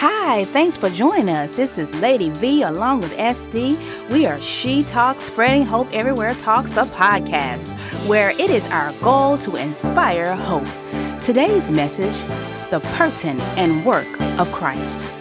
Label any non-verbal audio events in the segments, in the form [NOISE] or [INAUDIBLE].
Hi, thanks for joining us. This is Lady V along with SD. We are She Talks Spreading Hope Everywhere Talks, the podcast, where it is our goal to inspire hope. Today's message the person and work of Christ.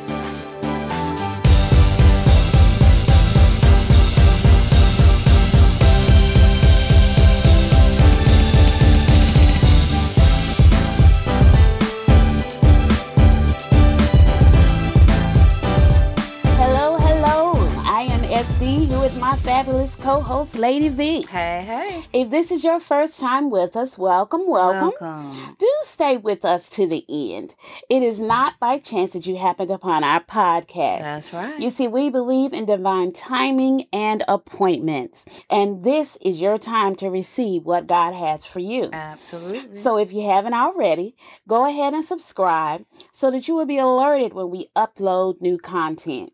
Fabulous co-host Lady V. Hey, hey. If this is your first time with us, welcome, welcome. Welcome. Do stay with us to the end. It is not by chance that you happened upon our podcast. That's right. You see, we believe in divine timing and appointments, and this is your time to receive what God has for you. Absolutely. So if you haven't already, go ahead and subscribe so that you will be alerted when we upload new content.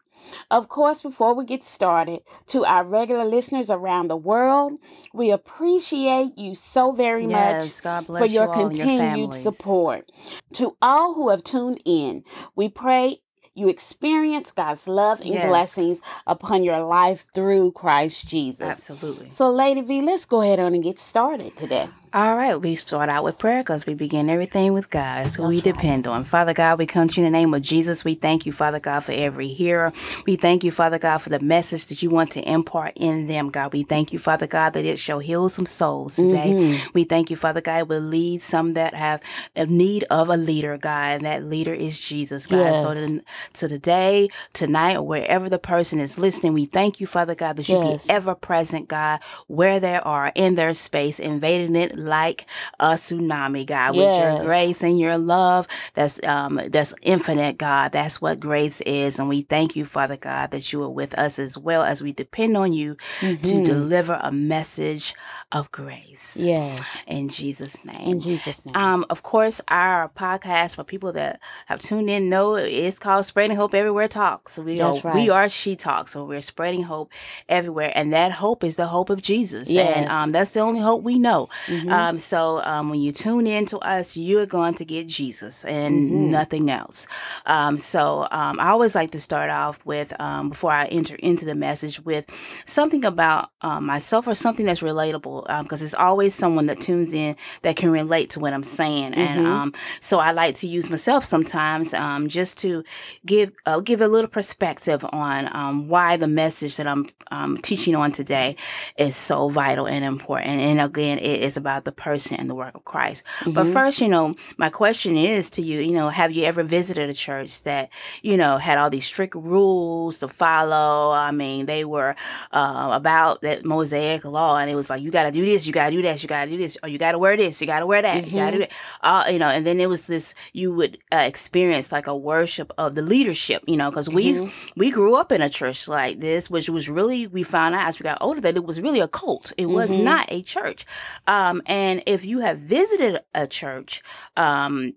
Of course, before we get started, to our regular listeners around the world, we appreciate you so very yes, much for your you continued your support. To all who have tuned in, we pray you experience God's love and yes. blessings upon your life through Christ Jesus. Absolutely. So, Lady V, let's go ahead on and get started today. All right, we start out with prayer because we begin everything with God. Who we depend on. Father God, we come to you in the name of Jesus. We thank you, Father God, for every hearer. We thank you, Father God, for the message that you want to impart in them, God. We thank you, Father God, that it shall heal some souls today. Mm-hmm. We thank you, Father God, it will lead some that have a need of a leader, God, and that leader is Jesus, God. Yes. So, to, to today, tonight, or wherever the person is listening, we thank you, Father God, that you yes. be ever present, God, where they are in their space, invading it like a tsunami, God, yes. with your grace and your love that's um that's infinite, God. That's what grace is. And we thank you, Father God, that you are with us as well as we depend on you mm-hmm. to deliver a message of grace. Yeah. In Jesus' name. In Jesus' name. Um, of course, our podcast for people that have tuned in know it's called Spreading Hope Everywhere Talks. We That's are right. we are She Talks. So we're spreading hope everywhere. And that hope is the hope of Jesus. Yes. And um, that's the only hope we know. Mm-hmm. Um, so um, when you tune in to us, you're going to get Jesus and mm-hmm. nothing else. Um, so um, I always like to start off with, um, before I enter into the message, with something about um, myself or something that's relatable, because it's always someone that tunes in that can relate to what I'm saying. Mm-hmm. And so I like to use myself sometimes just to give uh, give a little perspective on why the message that I'm teaching on today is so vital and important. And again, it is about the person and the work of Christ. Mm-hmm. But first, you know, my question is to you, you know, have you ever visited a church that, you know, had all these strict rules to follow? I mean, they were uh, about that Mosaic law, and it was like, you got to do this, you got to do that, you got to do this, or you got to wear this, you got to wear that, mm-hmm. you got to do it. Uh, you know, and then it was this, you would uh, experience like a worship of the leadership, you know, because mm-hmm. we we grew up in a church like this, which was really, we found out as we got older that it was really a cult. It was mm-hmm. not a church. Um, and if you have visited a church, um,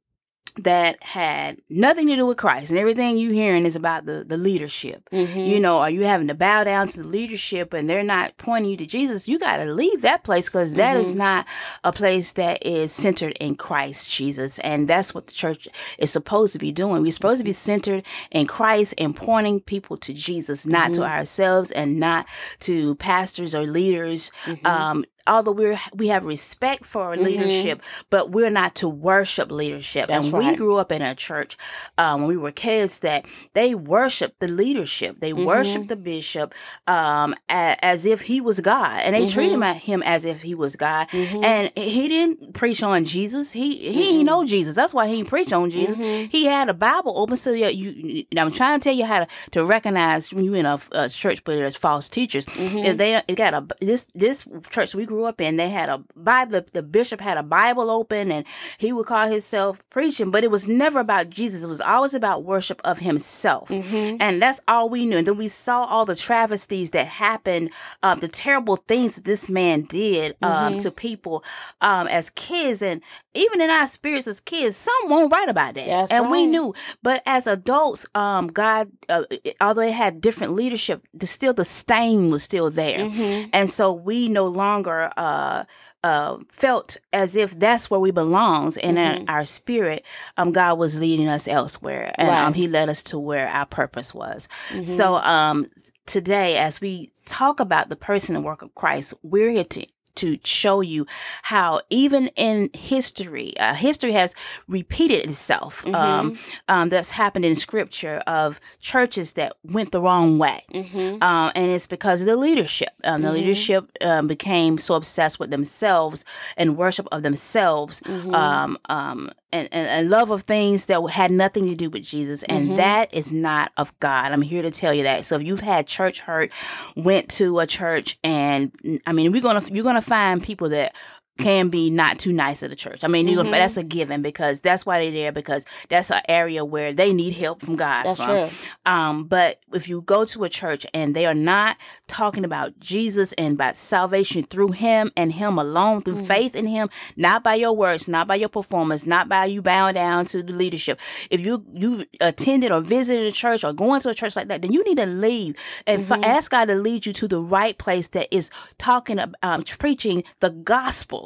that had nothing to do with Christ and everything you hearing is about the, the leadership. Mm-hmm. You know, are you having to bow down to the leadership and they're not pointing you to Jesus? You got to leave that place because mm-hmm. that is mm-hmm. not a place that is centered in Christ Jesus. And that's what the church is supposed to be doing. We're supposed to be centered in Christ and pointing people to Jesus, not mm-hmm. to ourselves and not to pastors or leaders. Mm-hmm. Um, although we're we have respect for mm-hmm. leadership, but we're not to worship leadership. That's and right. we grew up in a church um, when we were kids that they worshiped the leadership. They mm-hmm. worshiped the bishop um, a, as if he was God, and they mm-hmm. treated him as if he was God. Mm-hmm. And he didn't preach on Jesus. He he didn't know Jesus. That's why he didn't preach on Jesus. Mm-hmm. He had a Bible open so you. you I'm trying to tell you how to, to recognize when you're in a, a church, but there's false teachers. Mm-hmm. If they it got a this this church we grew grew up in, they had a Bible. The bishop had a Bible open, and he would call himself preaching. But it was never about Jesus. It was always about worship of himself, mm-hmm. and that's all we knew. And then we saw all the travesties that happened, um, the terrible things that this man did um, mm-hmm. to people um, as kids, and even in our spirits as kids, some won't write about that, that's and right. we knew. But as adults, um, God, uh, although it had different leadership, the, still the stain was still there, mm-hmm. and so we no longer uh, uh, felt as if that's where we belonged, and in Mm-hmm. our spirit, um, God was leading us elsewhere, and Right. um, He led us to where our purpose was. Mm-hmm. So um, today, as we talk about the person and work of Christ, we're here to to show you how even in history, uh, history has repeated itself. Mm-hmm. Um, um, that's happened in scripture of churches that went the wrong way. Mm-hmm. Uh, and it's because of the leadership. Um, the leadership um, became so obsessed with themselves and worship of themselves Mm-hmm. um, um, and, and, love of things that had nothing to do with Jesus. And Mm-hmm. that is not of God. I'm here to tell you that. So if you've had church hurt, went to a church, and I mean, we're gonna you're gonna find people that can be not too nice at the church. I mean, Mm-hmm. gonna, that's a given because that's why they're there because that's an area where they need help from God. That's from. true. Um, but if you go to a church and they are not talking about Jesus and about salvation through Him and Him alone, through Mm. faith in Him, not by your works, not by your performance, not by you bowing down to the leadership. If you you attended or visited a church or going to a church like that, then you need to leave and Mm-hmm. fi- ask God to lead you to the right place that is talking about um, preaching the gospel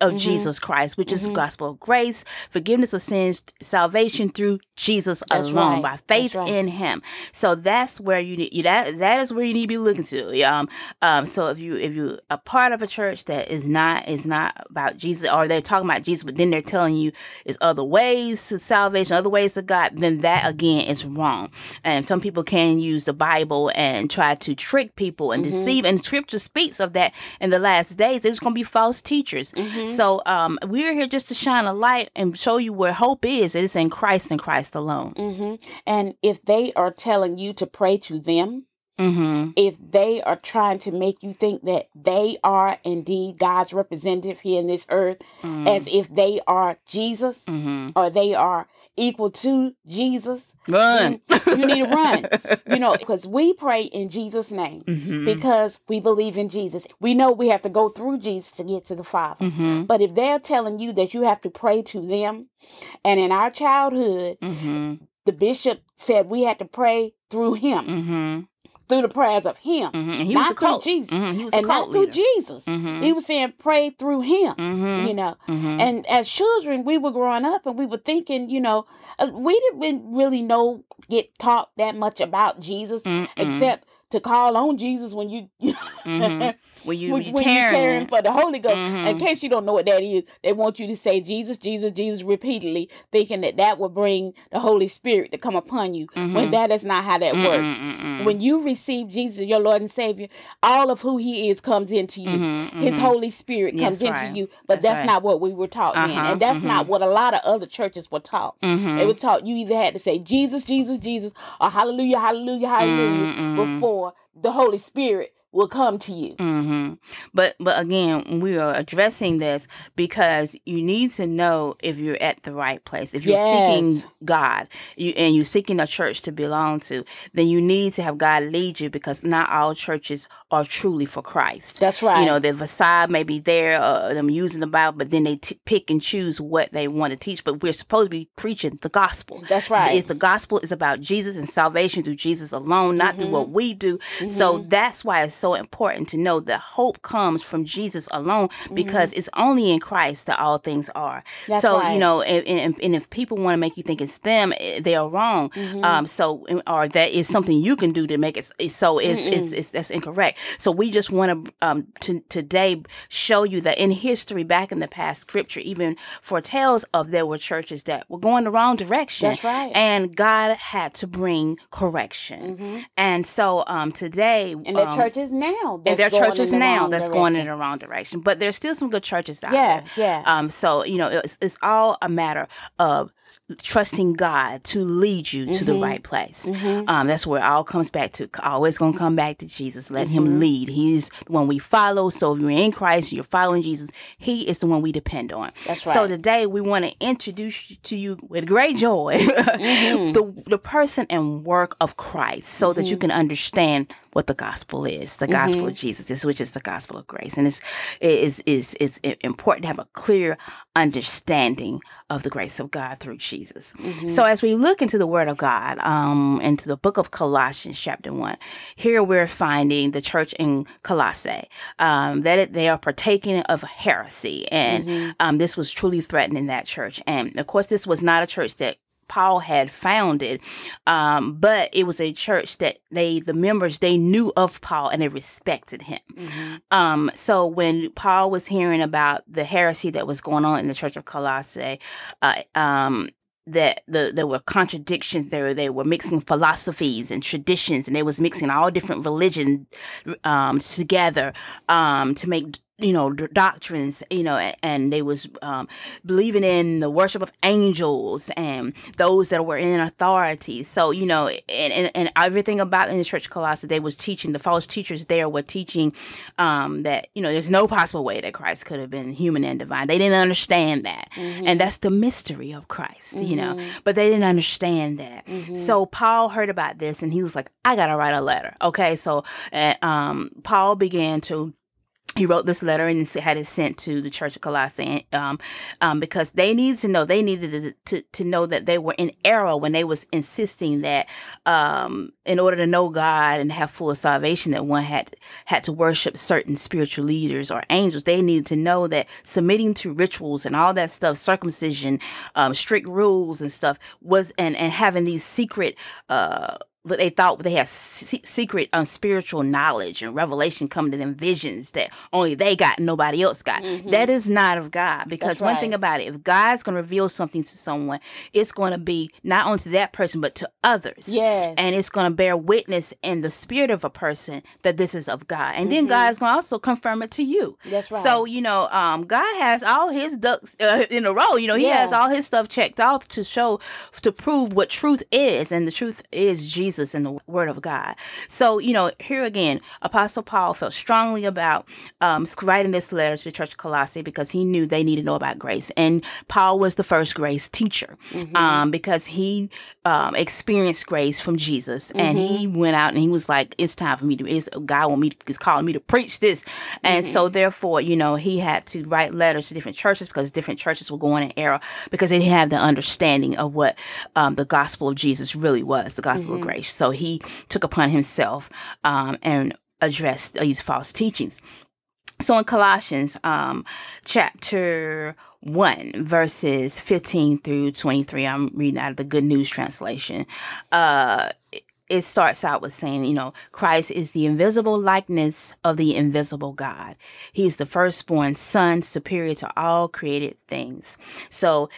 of Mm-hmm. Jesus Christ, which is the gospel of grace, forgiveness of sins, salvation through Jesus That's alone right. by faith right. in Him. So that's where you need you that that is where you need to be looking to. Um, um. So if you if you a part of a church that is not is not about Jesus, or they're talking about Jesus, but then they're telling you is other ways to salvation, other ways to God, then that again is wrong. And some people can use the Bible and try to trick people and deceive. And Scripture speaks of that in the last days. There's going to be false teachers. So um, we're here just to shine a light and show you where hope is. It is in Christ and Christ alone. hmm And if they are telling you to pray to them, Mm-hmm. if they are trying to make you think that they are indeed God's representative here in this earth, as if they are Jesus Mm-hmm. or they are equal to Jesus, Run. you need to run. [LAUGHS] You know, because we pray in Jesus' name Mm-hmm. because we believe in Jesus. We know we have to go through Jesus to get to the Father. Mm-hmm. But if they're telling you that you have to pray to them, and in our childhood, Mm-hmm. the bishop said we had to pray through him, Mm-hmm. Through the prayers of him, Mm-hmm. And he was a not through. Jesus, Mhm. He was a and not cult through leader. Jesus. Mhm. He was saying pray through him. Mhm. You know, Mhm. and as children, we were growing up and we were thinking, you know, uh, we didn't really know, get taught that much about Jesus, except to call on Jesus when you, [LAUGHS] Mhm. When you when, be when you're tarrying tarrying. for the Holy Ghost. Mhm. In case you don't know what that is, they want you to say Jesus, Jesus, Jesus repeatedly, thinking that that will bring the Holy Spirit to come upon you. When that is not how that works. Mm-mm-mm-mm. When you receive Jesus, your Lord and Savior, all of who He is comes into you. Mhm, His mhm. Holy Spirit comes Yes, into right. you. But That's that's, right. not what we were taught. Uh-huh, And that's not what a lot of other churches were taught. They were taught you either had to say Jesus, Jesus, Jesus, or hallelujah, hallelujah, hallelujah before the Holy Spirit will come to you. hmm But but again, we are addressing this because you need to know if you're at the right place. If you're Yes. seeking God, you and you're seeking a church to belong to, then you need to have God lead you because not all churches are truly for Christ. That's right. You know, the facade may be there, uh, them using the Bible, but then they t- pick and choose what they want to teach. But we're supposed to be preaching the gospel. That's right. It's the gospel is about Jesus and salvation through Jesus alone, not through Mm-hmm. what we do. So that's why it's so important to know that hope comes from Jesus alone because it's only in Christ that all things are. Mm-hmm. That's so right. you know, and, and, and if people want to make you think it's them, eh, they are wrong. Mm-hmm. Um, so or that is something you can do to make it so it's it's, it's that's incorrect. So we just want to um to today show you that in history, back in the past, Scripture even foretells of there were churches that were going the wrong direction. That's right. And God had to bring correction. And so um today Mm-hmm. and are um, churches now. and there are churches now that's going in the wrong direction. But there's still some good churches out Yeah, there. yeah. Um, so you know, it's, it's all a matter of trusting God to lead you to Mm-hmm. the right place. Um, that's where it all comes back to. Always gonna come back to Jesus. Let Mm-hmm. Him lead. He's the one we follow. So if you're in Christ, you're following Jesus. He is the one we depend on. That's right. So today we want to introduce to you with great joy [LAUGHS] Mm-hmm. the the person and work of Christ, so that you can understand what the gospel is. The gospel Mm-hmm. of Jesus, is which is the gospel of grace, and it's it is is is important to have a clear understanding of the grace of God through Jesus. Mm-hmm. So as we look into the Word of God, um, into the book of Colossians, chapter one, here we're finding the church in Colossae um, that it, they are partaking of heresy, and mm-hmm. um, this was truly threatening that church. And of course, this was not a church that Paul had founded, um, but it was a church that they, the members, they knew of Paul and they respected him. Mm-hmm. Um, so when Paul was hearing about the heresy that was going on in the church of Colossae, uh, um, that the there were contradictions there they were mixing philosophies and traditions and they was mixing all different religions um, together um, to make you know doctrines you know and they was um, believing in the worship of angels and those that were in authority so you know and, and, and everything about in the church of colossae they was teaching the false teachers there were teaching um, that you know there's no possible way that christ could have been human and divine they didn't understand that mm-hmm. and that's the mystery of christ mm-hmm. you know mm-hmm. but they didn't understand that mm-hmm. so paul heard about this and he was like i gotta write a letter okay so uh, um, paul began to he wrote this letter and had it sent to the Church of Colossae um, um, because they needed to know they needed to, to, to, know that they were in error when they was insisting that um, in order to know God and have full salvation that one had had to worship certain spiritual leaders or angels. They needed to know that submitting to rituals and all that stuff, circumcision, um, strict rules and stuff was and and having these secret. Uh, but they thought they had secret unspiritual knowledge and revelation coming to them visions that only they got and nobody else got. Mm-hmm. that is not of god because one thing about it if god's going to reveal something to someone it's going to be not only to that person but to others. Yes. And it's going to bear witness in the spirit of a person that this is of god. And mm-hmm. then god's going to also confirm it to you. That's right. So you know um, god has all his ducks uh, in a row. You know he yeah. has all his stuff checked off to show to prove what truth is. And the truth is jesus Jesus and the Word of God. So, you know, here again, Apostle Paul felt strongly about um, writing this letter to the Church of Colossae because he knew they needed to know about grace. And Paul was the first grace teacher mm-hmm. um, because he um, experienced grace from Jesus. Mm-hmm. And he mm-hmm. went out and he was like, it's time for me to, it's, God want me to, is calling me to preach this. And mm-hmm. so, therefore, you know, he had to write letters to different churches because different churches were going in error because they didn't have the understanding of what um, the gospel of Jesus really was, the gospel of mm-hmm. So he took upon himself um, and addressed these false teachings. So in Colossians um, chapter 1, verses 15 through 23, I'm reading out of the Good News Translation. Uh, it starts out with saying, you know, Christ is the invisible likeness of the invisible God. He's the firstborn son, superior to all created things. So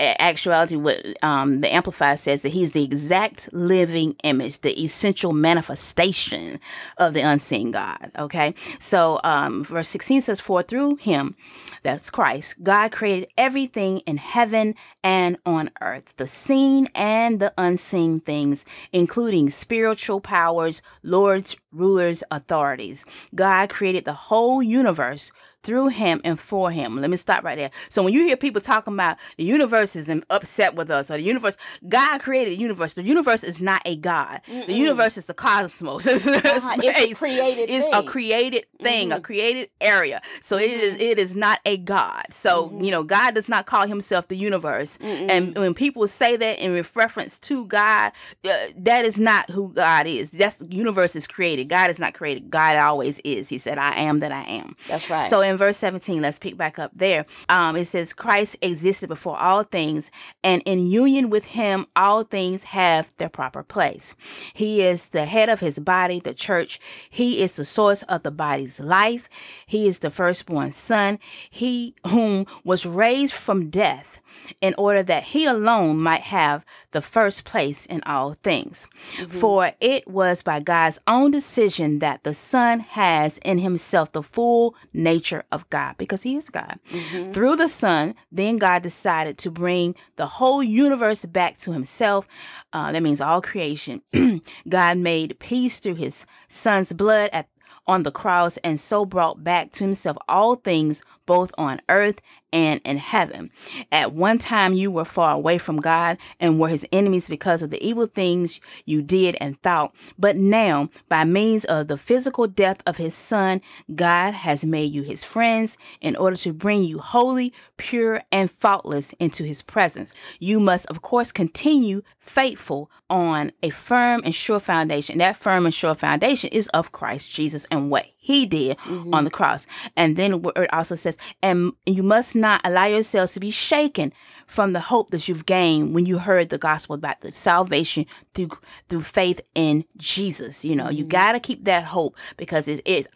actuality, what um, the Amplified says that he's the exact living image, the essential manifestation of the unseen God. Okay, so um, verse 16 says, For through him, that's Christ, God created everything in heaven and on earth, the seen and the unseen things, including spiritual powers, lords, rulers, authorities. God created the whole universe through him and for him. Let me stop right there. So when you hear people talking about the universe is upset with us or the universe, God created the universe. The universe is not a God. Mm-mm. The universe is the cosmos. It's, [LAUGHS] uh-huh. it's a created it's thing. a created thing, mm-hmm. a created area. So mm-hmm. it is mm-hmm. it is not a God. So mm-hmm. you know, God does not call himself the universe. And when people say that in reference to God, uh, that is not who God is. That's the universe is created. God is not created. God always is. He said, "I am that I am." That's right. So in verse 17, let's pick back up there. Um, it says, Christ existed before all things, and in union with him, all things have their proper place. He is the head of his body, the church. He is the source of the body's life. He is the firstborn son, he whom was raised from death in order that he alone might have the first place in all things. Mm-hmm. For it was by God's own decision that the Son has in himself the full nature of God, because he is God. Mm-hmm. Through the Son, then God decided to bring the whole universe back to himself. Uh, that means all creation. [CLEARS THROAT] God made peace through his Son's blood at on the cross and so brought back to himself all things both on earth and in heaven. At one time, you were far away from God and were his enemies because of the evil things you did and thought. But now, by means of the physical death of his son, God has made you his friends in order to bring you holy, pure, and faultless into his presence. You must, of course, continue faithful on a firm and sure foundation. That firm and sure foundation is of Christ Jesus and what he did mm-hmm. on the cross. And then it also says, and you must not allow yourselves to be shaken from the hope that you've gained when you heard the gospel about the salvation through through faith in Jesus. You know, mm-hmm. you got to keep that hope because it's, it's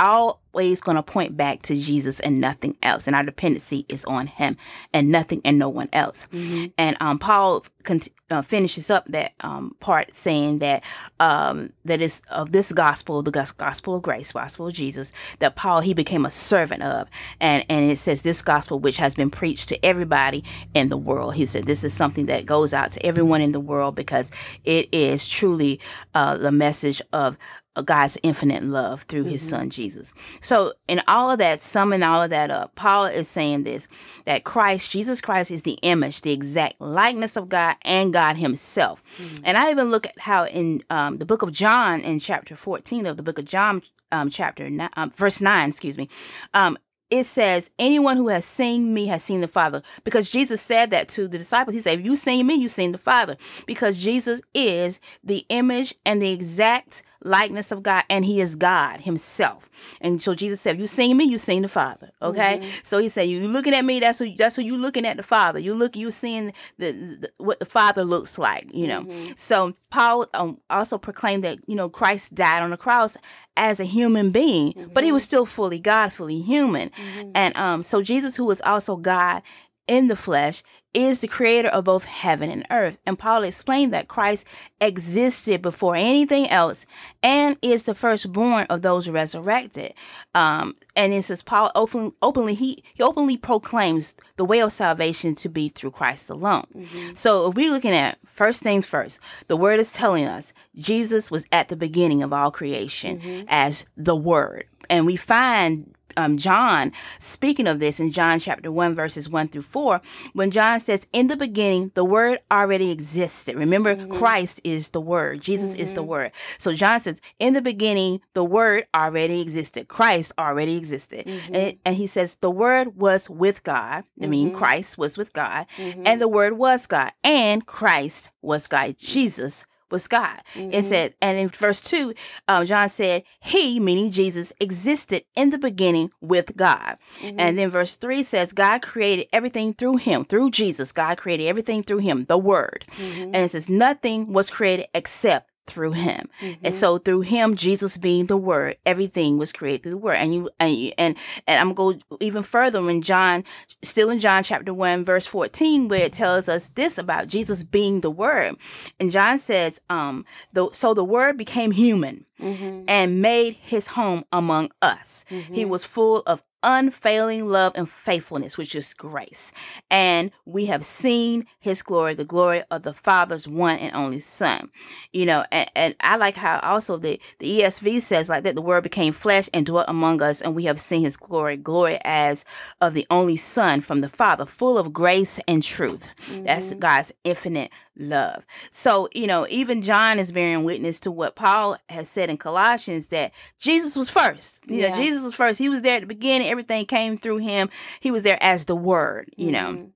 always going to point back to Jesus and nothing else. And our dependency is on Him and nothing and no one else. Mm-hmm. And um, Paul cont- uh, finishes up that um, part saying that um, that is of this gospel, the gospel of grace, gospel of Jesus, that Paul he became a servant of, and and it says this gospel which has been preached to everybody in the world world. He said this is something that goes out to everyone in the world because it is truly uh, the message of God's infinite love through mm-hmm. his son Jesus. So, in all of that, summing all of that up, Paul is saying this that Christ, Jesus Christ, is the image, the exact likeness of God and God himself. Mm-hmm. And I even look at how in um, the book of John, in chapter 14 of the book of John, um, chapter nine, um, verse 9, excuse me, um, it says, Anyone who has seen me has seen the Father. Because Jesus said that to the disciples. He said, If you seen me, you've seen the Father. Because Jesus is the image and the exact likeness of God, and He is God Himself. And so Jesus said, "You seen me, you seen the Father." Okay, mm-hmm. so He said, "You looking at me? That's who. That's who you looking at the Father. You look, you seeing the, the what the Father looks like. You know." Mm-hmm. So Paul um, also proclaimed that you know Christ died on the cross as a human being, mm-hmm. but He was still fully God, fully human, mm-hmm. and um, so Jesus, who was also God in the flesh is the creator of both heaven and earth. And Paul explained that Christ existed before anything else and is the firstborn of those resurrected. Um, and it says Paul open, openly he, he openly proclaims the way of salvation to be through Christ alone. Mm-hmm. So if we're looking at first things first, the word is telling us Jesus was at the beginning of all creation mm-hmm. as the word. And we find um, John speaking of this in John chapter 1, verses 1 through 4, when John says, In the beginning, the Word already existed. Remember, mm-hmm. Christ is the Word, Jesus mm-hmm. is the mm-hmm. Word. So John says, In the beginning, the Word already existed. Christ already existed. Mm-hmm. And, and, he says, The Word was with God. I mean, mm-hmm. Christ was with God, and mm-hmm. the Word was God, and Christ was God. Jesus was God. Mm-hmm. It said, and in verse 2, um, John said, He, meaning Jesus, existed in the beginning with God. Mm-hmm. And then verse 3 says, God created everything through him, through Jesus. God created everything through him, the Word. Mm-hmm. And it says, Nothing was created except through him. Mm-hmm. And so through him, Jesus being the word, everything was created through the word. And you and you, and, and I'm going to go even further in John, still in John chapter 1, verse 14, where it tells us this about Jesus being the word. And John says, um, the, so the word became human. Mm-hmm. And made his home among us. Mm-hmm. He was full of unfailing love and faithfulness, which is grace. And we have seen his glory, the glory of the Father's one and only Son. You know, and, and I like how also the, the ESV says like that the word became flesh and dwelt among us, and we have seen his glory, glory as of the only Son from the Father, full of grace and truth. Mm-hmm. That's God's infinite love. So, you know, even John is bearing witness to what Paul has said in Colossians that Jesus was first. You yeah. know, Jesus was first. He was there at the beginning. Everything came through him. He was there as the word, you mm-hmm. know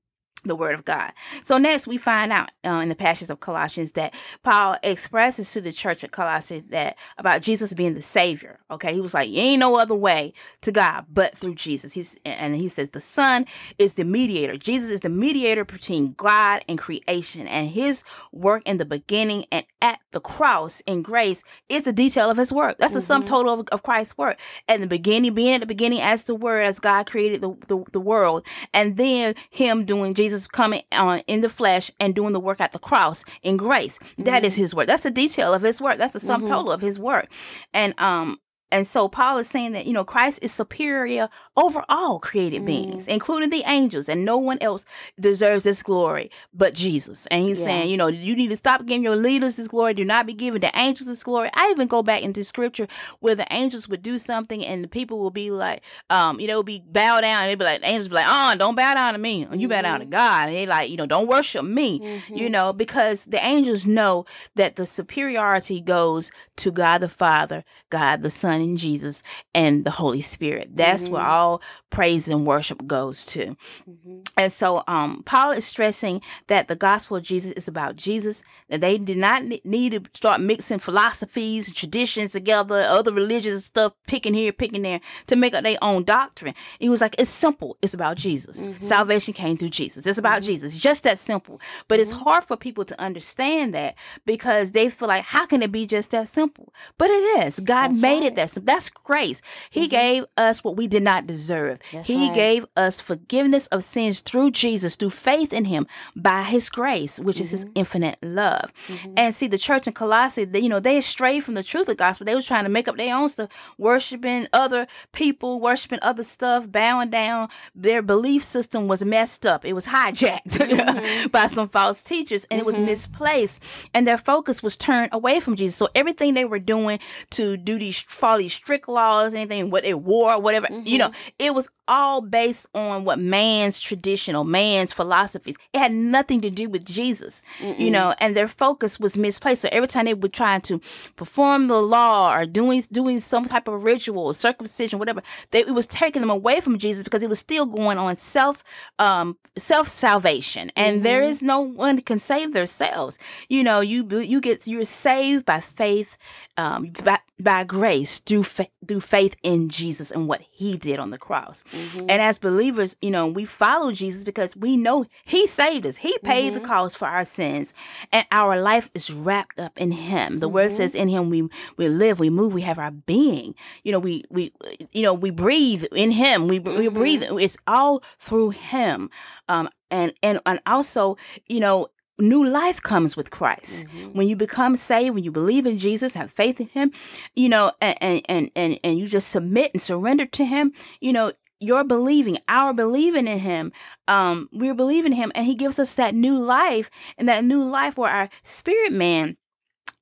the word of God. So next we find out uh, in the passage of Colossians that Paul expresses to the church at Colossae that about Jesus being the savior. Okay. He was like, "You ain't no other way to God but through Jesus. He's and he says the son is the mediator. Jesus is the mediator between God and creation and his work in the beginning and at the cross in grace is a detail of his work. That's mm-hmm. a sum total of, of Christ's work. And the beginning, being at the beginning as the word, as God created the, the, the world, and then him doing Jesus Jesus coming on in the flesh and doing the work at the cross in grace. Mm-hmm. That is mm-hmm. his work. That's a detail of his work. That's a sum mm-hmm. total of his work. And um and so Paul is saying that, you know, Christ is superior over all created mm. beings, including the angels, and no one else deserves this glory but Jesus. And he's yeah. saying, you know, you need to stop giving your leaders this glory. Do not be giving the angels this glory. I even go back into scripture where the angels would do something and the people will be like, um, you know, be bow down. And they'd be like, the angels be like, oh, don't bow down to me. You mm-hmm. bow down to mm-hmm. God. And they like, you know, don't worship me, mm-hmm. you know, because the angels know that the superiority goes to God the Father, God the Son, and Jesus, and the Holy Spirit. That's mm-hmm. where all praise and worship goes to. Mm-hmm. And so um, Paul is stressing that the gospel of Jesus is about Jesus, that they did not need to start mixing philosophies and traditions together, other religious stuff, picking here, picking there, to make up their own doctrine. He was like, it's simple. It's about Jesus. Mm-hmm. Salvation came through Jesus. It's about mm-hmm. Jesus. Just that simple. But it's mm-hmm. hard for people to understand that because they feel like, how can it be just that simple? But it is. God That's made right. it that simple. That's grace. He mm-hmm. gave us what we did not deserve. That's he right. gave us forgiveness of sins through Jesus, through faith in Him, by His grace, which mm-hmm. is His mm-hmm. infinite love. Mm-hmm. And see, the church in Colossae, they, you know, they strayed from the truth of the gospel. They was trying to make up their own stuff, worshiping other people, worshiping other stuff, bowing down. Their belief system was messed up. It was hijacked [LAUGHS] mm-hmm. by some false teachers, and it was mm-hmm. misplaced. And their focus was turned away from Jesus. So everything they were doing to do these follow these strict laws, anything what they wore, whatever, you know, it was all based on what man's traditional, man's philosophies. It had nothing to do with Jesus, Mm-mm. you know, and their focus was misplaced. So every time they were trying to perform the law or doing doing some type of ritual, circumcision, whatever, they, it was taking them away from Jesus because it was still going on self um, self salvation, and mm-hmm. there is no one can save themselves. You know, you you get you're saved by faith, um, by, by grace through fa- through faith in Jesus and what He did on the cross. Mm-hmm. And as believers, you know, we follow Jesus because we know He saved us. He paid mm-hmm. the cost for our sins, and our life is wrapped up in Him. The mm-hmm. Word says, "In Him we we live, we move, we have our being." You know, we we you know we breathe in Him. We we breathe. Mm-hmm. It's all through Him. Um, and and and also, you know, new life comes with Christ. Mm-hmm. When you become saved, when you believe in Jesus, have faith in him, you know, and and and and you just submit and surrender to him, you know, you're believing, our believing in him, um, we're believing him, and he gives us that new life, and that new life where our spirit man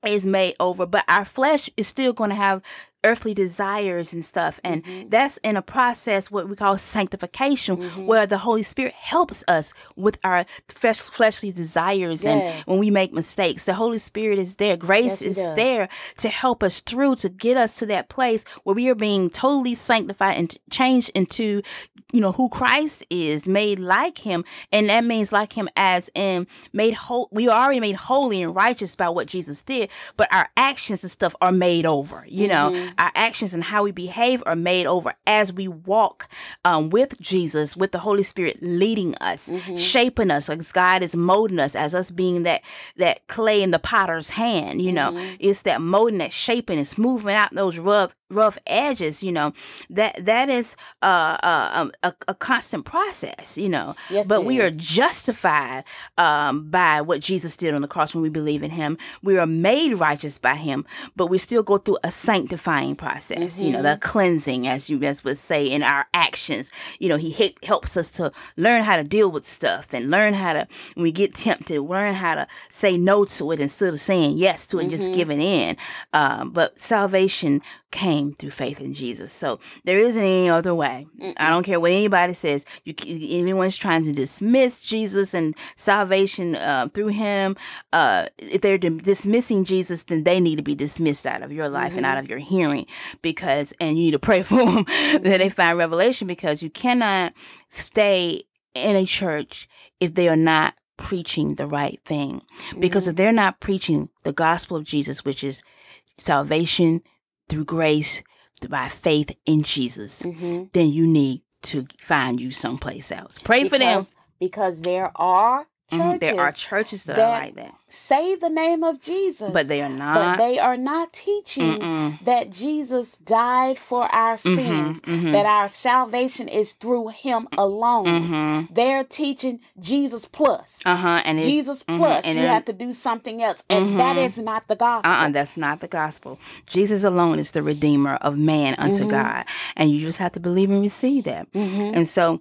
is made over, but our flesh is still going to have earthly desires and stuff. And mm-hmm. that's in a process, what we call sanctification, mm-hmm. where the Holy Spirit helps us with our flesh, fleshly desires. Yes. And when we make mistakes, the Holy Spirit is there. Grace yes, is there to help us through, to get us to that place where we are being totally sanctified and changed into, you know, who Christ is, made like Him. And that means like Him as in made whole. We are already made holy and righteous by what Jesus did, but our actions and stuff are made over, you mm-hmm. know our actions and how we behave are made over as we walk um, with Jesus, with the Holy Spirit leading us, mm-hmm. shaping us, as God is molding us, as us being that that clay in the potter's hand. You know, mm-hmm. it's that molding, that shaping, and smoothing out those rough rough edges you know that that is uh, uh um, a, a constant process you know yes, but we is. are justified um, by what jesus did on the cross when we believe in him we are made righteous by him but we still go through a sanctifying process mm-hmm. you know the mm-hmm. cleansing as you guys would say in our actions you know he helps us to learn how to deal with stuff and learn how to when we get tempted learn how to say no to it instead of saying yes to it mm-hmm. just giving in um, but salvation came through faith in Jesus. So there isn't any other way. Mm-mm. I don't care what anybody says. You, anyone's trying to dismiss Jesus and salvation uh, through Him. Uh, if they're dismissing Jesus, then they need to be dismissed out of your life mm-hmm. and out of your hearing. Because and you need to pray [LAUGHS] for them mm-hmm. that they find revelation. Because you cannot stay in a church if they are not preaching the right thing. Because mm-hmm. if they're not preaching the gospel of Jesus, which is salvation through grace, by faith in Jesus, mm-hmm. then you need to find you someplace else. Pray because, for them. Because there are churches. Mhm. There are churches that, are like that, say the name of Jesus, but they are but not. they are not teaching Mm-mm. that Jesus died for our sins, mhm. that our salvation is through Him alone. Mm-hmm. They're teaching Jesus plus. Uh huh. And it's, Jesus mhm, plus, and you have to do something else, and that Mhm. is not the gospel. Uh-uh, that's not the gospel. Jesus alone is the redeemer of man unto. God, and you just have to believe and receive that. And so,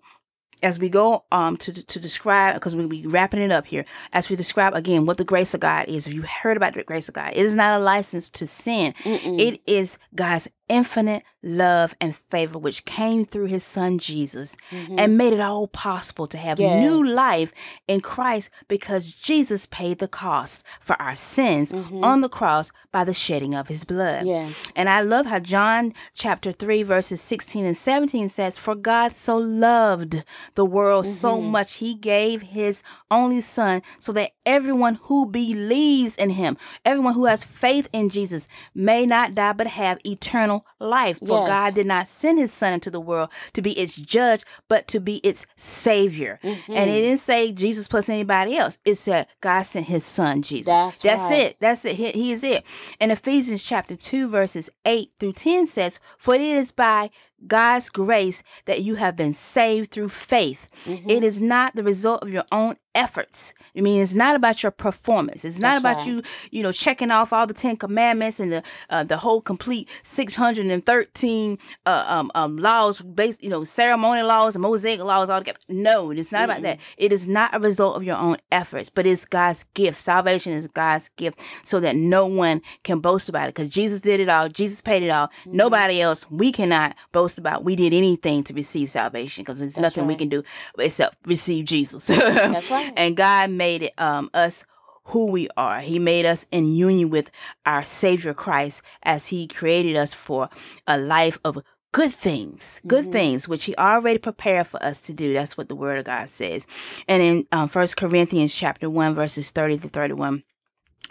as we go um to to describe, because we'll be wrapping it up here, as we describe again what the grace of God is. If you heard about the grace of God, it is not a license to sin. Mm-mm. It is God's infinite love and favor, which came through His Son Jesus Mhm. and made it all possible to have Yes. new life in Christ because Jesus paid the cost for our sins Mhm. on the cross by the shedding of his blood. Yes. And I love how John chapter 3 verses 16 and 17 says, "For God so loved the world so Mhm. much he gave his only son so that everyone who believes in him, everyone who has faith in Jesus may not die but have eternal life. For Yes. God did not send his son into the world to be its judge, but to be its savior." Mm-hmm. And it didn't say Jesus plus anybody else. It said God sent his son Jesus. That's right. it. That's it. He, he is it. And Ephesians chapter 2, verses 8 through 10 says, For it is by God's grace that you have been saved through faith. Mm-hmm. It is not the result of your own efforts. I mean, it's not about your performance. It's not That's about right. you, you know, checking off all the Ten Commandments and the uh, the whole complete 613 uh, um, um, laws, based, you know, ceremonial laws and Mosaic laws all together. No, it's not about that. It is not a result of your own efforts, but it's God's gift. Salvation is God's gift so that no one can boast about it because Jesus did it all. Jesus paid it all. Mm-hmm. Nobody else, we cannot boast about we did anything to receive salvation because there's nothing we can do except receive Jesus. That's right. And God made it um us who we are. He made us in union with our Savior Christ as He created us for a life of good things, good Mm-hmm. things, which He already prepared for us to do. That's what the Word of God says. And in um, 1 Corinthians chapter 1, verses 30 to 31,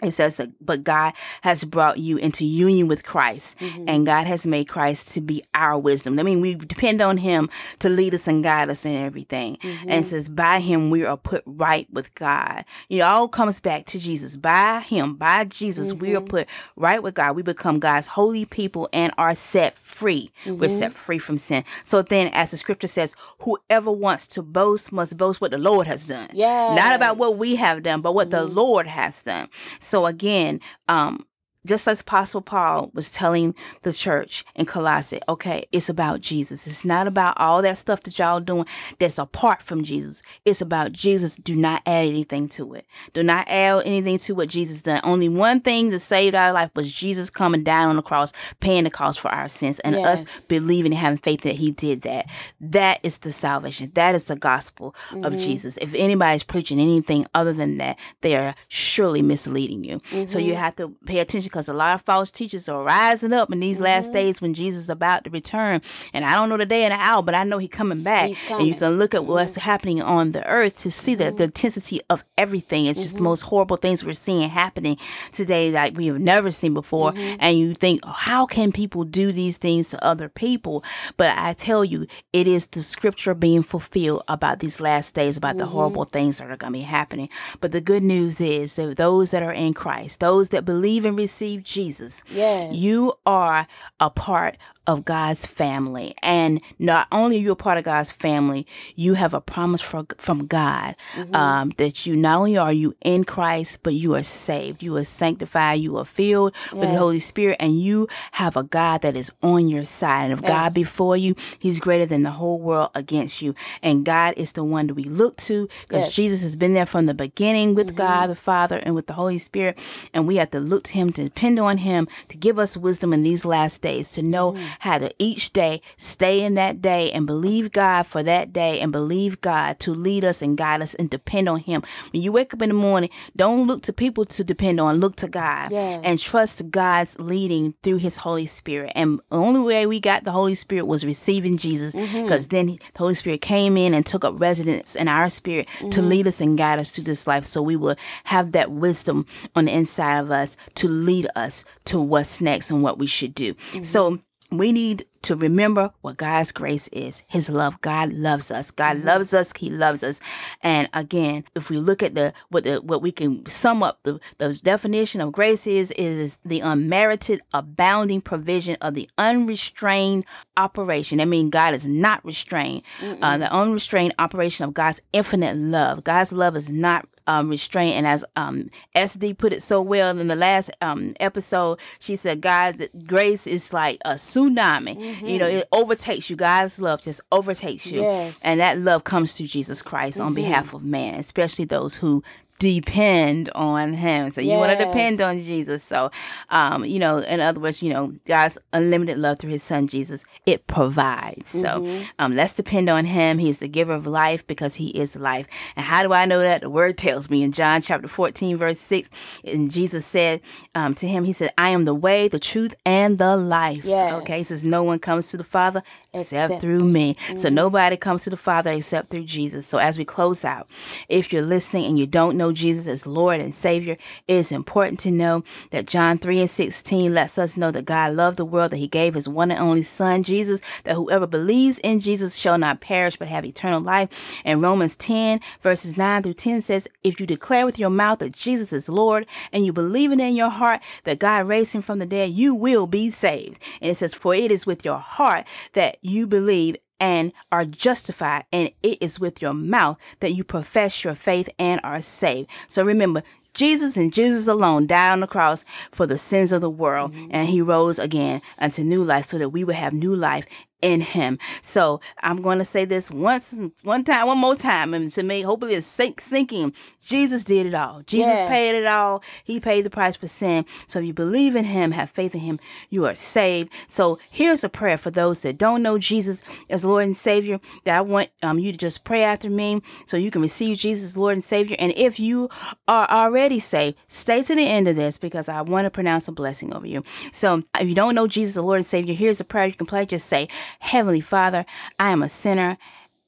it says that, but God has brought you into union with Christ, Mm-hmm. and God has made Christ to be our wisdom. I mean, we depend on Him to lead us and guide us in everything. Mm-hmm. And it says, by Him we are put right with God. It all comes back to Jesus. By Him, by Jesus, we Mm-hmm. are put right with God. We become God's holy people and are set free. We're Mm-hmm. set free from sin. So then, as the Scripture says, whoever wants to boast must boast what the Lord has done. yeah Not about what we have done, but what the Lord has done. So again, um, just as Apostle Paul was telling the church in Colossae, okay, it's about Jesus. It's not about all that stuff that y'all doing that's apart from Jesus. It's about Jesus. Do not add anything to it. Do not add anything to what Jesus done. Only one thing that saved our life was Jesus coming down on the cross, paying the cost for our sins, and us believing and having faith that He did that. That is the salvation. That is the gospel of mm-hmm. Jesus. If anybody's preaching anything other than that, they are surely misleading you. So you mm-hmm. have to pay attention because a lot of false teachers are rising up in these last mm-hmm. days when Jesus is about to return. And I don't know the day and the hour, but I know He's coming back. He's And you can look at what's mm-hmm. happening on the earth to see that mm-hmm. the intensity of everything. It's just the most horrible things we're seeing happening today like we have never seen before. And you think, oh, how can people do these things to other people? But I tell you, it is the scripture being fulfilled about these last days, about the horrible things that are going to be happening. But the good news is that those that are in Christ, those that believe and receive Jesus, Yes. you are a part of God's family. And not only are you a part of God's family, you have a promise for, from God mm-hmm. um, that you not only are you in Christ, but you are saved. You are sanctified. You are filled with the Holy Spirit, and you have a God that is on your side. And if God Yes. before you, He's greater than the whole world against you. And God is the one that we look to because Yes. Jesus has been there from the beginning with mm-hmm. God the Father and with the Holy Spirit. And we have to look to Him to depend on Him to give us wisdom in these last days, to know mm. How to each day stay in that day and believe God for that day and believe God to lead us and guide us and depend on Him. When you wake up in the morning, don't look to people to depend on, look to God Yes. and trust God's leading through His Holy Spirit. And the only way we got the Holy Spirit was receiving Jesus mm-hmm. because then the Holy Spirit came in and took up residence in our spirit to mm-hmm. lead us and guide us through this life so we will have that wisdom on the inside of us to lead us to what's next and what we should do. So mm-hmm. We need to remember what God's grace is. His love. God loves us. God mm-hmm. loves us. He loves us. And again, if we look at the what the what we can sum up the, the definition of grace is is the unmerited, abounding provision of the unrestrained operation. I mean, God is not restrained. Uh, the unrestrained operation of God's infinite love. God's love is not um, restraint. And as um, SD put it so well in the last um, episode, she said, God, grace is like a tsunami. Mm-hmm. You know, it overtakes you. God's love just overtakes you. Yes. And that love comes through Jesus Christ mm-hmm. on behalf of man, especially those who depend on him. So you yes. want to depend on Jesus. So, um, you know, in other words, you know, God's unlimited love through his son Jesus, it provides. Mm-hmm. So, um, let's depend on him. He's the giver of life because he is life. And how do I know that? The word tells me in John chapter 14, verse 6, and Jesus said um, to him, he said, I am the way, the truth, and the life. Yes. Okay. He says, no one comes to the Father except, except through me. Mm-hmm. So nobody comes to the Father except through Jesus. So as we close out, if you're listening and you don't know know Jesus as Lord and Savior, it is important to know that John 3 and 16 lets us know that God loved the world, that He gave His one and only Son, Jesus, that whoever believes in Jesus shall not perish but have eternal life. And Romans 10, verses 9 through 10 says, If you declare with your mouth that Jesus is Lord and you believe it in your heart that God raised Him from the dead, you will be saved. And it says, For it is with your heart that you believe and are justified, and it is with your mouth that you profess your faith and are saved. So remember, Jesus and Jesus alone died on the cross for the sins of the world, mm-hmm. and he rose again unto new life so that we would have new life in him. So I'm going to say this once, one time, one more time, and to me, hopefully it's sink, sinking. Jesus did it all. Jesus yes. paid it all. He paid the price for sin. So if you believe in him, have faith in him, you are saved. So here's a prayer for those that don't know Jesus as Lord and Savior. That I want um, you to just pray after me so you can receive Jesus as Lord and Savior. And if you are already saved, stay to the end of this because I want to pronounce a blessing over you. So if you don't know Jesus as Lord and Savior, here's a prayer you can pray. Just say, Heavenly Father, I am a sinner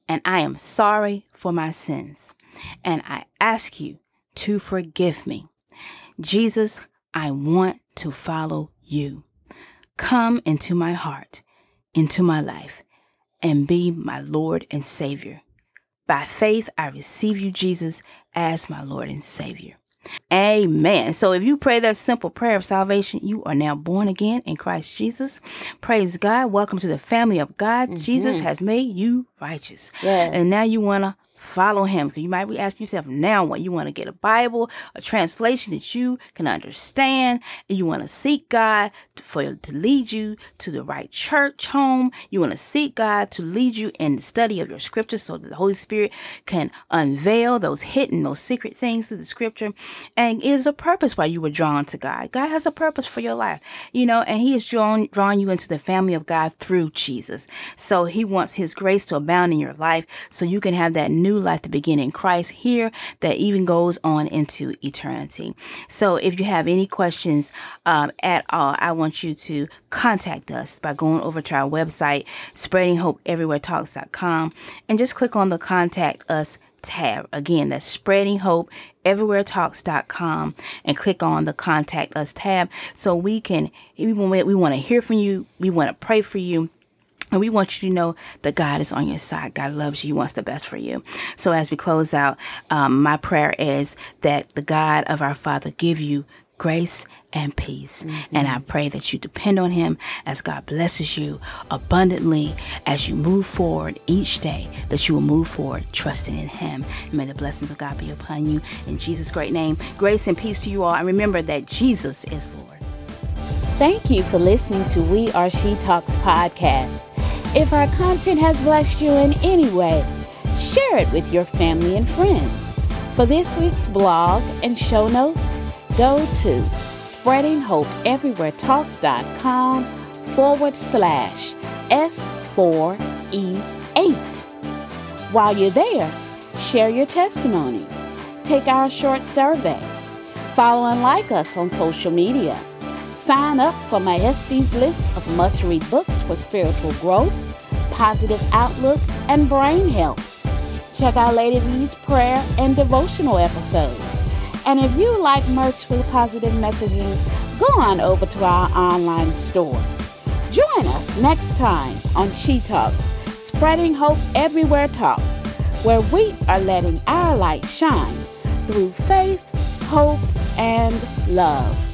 and I am sorry for my sins. And I ask you to forgive me. Jesus, I want to follow you. Come into my heart, into my life, and be my Lord and Savior. By faith, I receive you, Jesus, as my Lord and Savior. Amen. So if you pray that simple prayer of salvation, you are now born again in Christ Jesus. Praise God. Welcome to the family of God. Mm-hmm. Jesus has made you righteous. Yes. And now you want to follow him. So you might be asking yourself now what you want to get a Bible, a translation that you can understand, and you want to seek God to, for to lead you to the right church home. You want to seek God to lead you in the study of your scripture so that the Holy Spirit can unveil those hidden, those secret things through the scripture. And it is a purpose why you were drawn to God. God has a purpose for your life, you know, and He is drawn drawn you into the family of God through Jesus. So He wants His grace to abound in your life so you can have that new new life to begin in Christ here that even goes on into eternity. So if you have any questions um, at all, I want you to contact us by going over to our website, spreadinghopeeverywheretalks.com, and just click on the contact us tab. Again, that's spreading hope and click on the contact us tab so we can we want to hear from you we want to pray for you and we want you to know that God is on your side. God loves you. He wants the best for you. So as we close out, um, my prayer is that the God of our Father give you grace and peace. Mm-hmm. And I pray that you depend on Him as God blesses you abundantly as you move forward each day, that you will move forward trusting in Him. And may the blessings of God be upon you. In Jesus' great name, grace and peace to you all. And remember that Jesus is Lord. Thank you for listening to We Are She Talks podcast. If our content has blessed you in any way, share it with your family and friends. For this week's blog and show notes, go to spreadinghopeeverywheretalks.com forward slash S4E8. While you're there, share your testimonies, take our short survey, follow and like us on social media Sign up for my SD's list of must read books for spiritual growth, positive outlook, and brain health. Check out Lady V's prayer and devotional episodes. And if you like merch with positive messaging, go on over to our online store. Join us next time on She Talks, spreading hope everywhere talks, where we are letting our light shine through faith, hope, and love.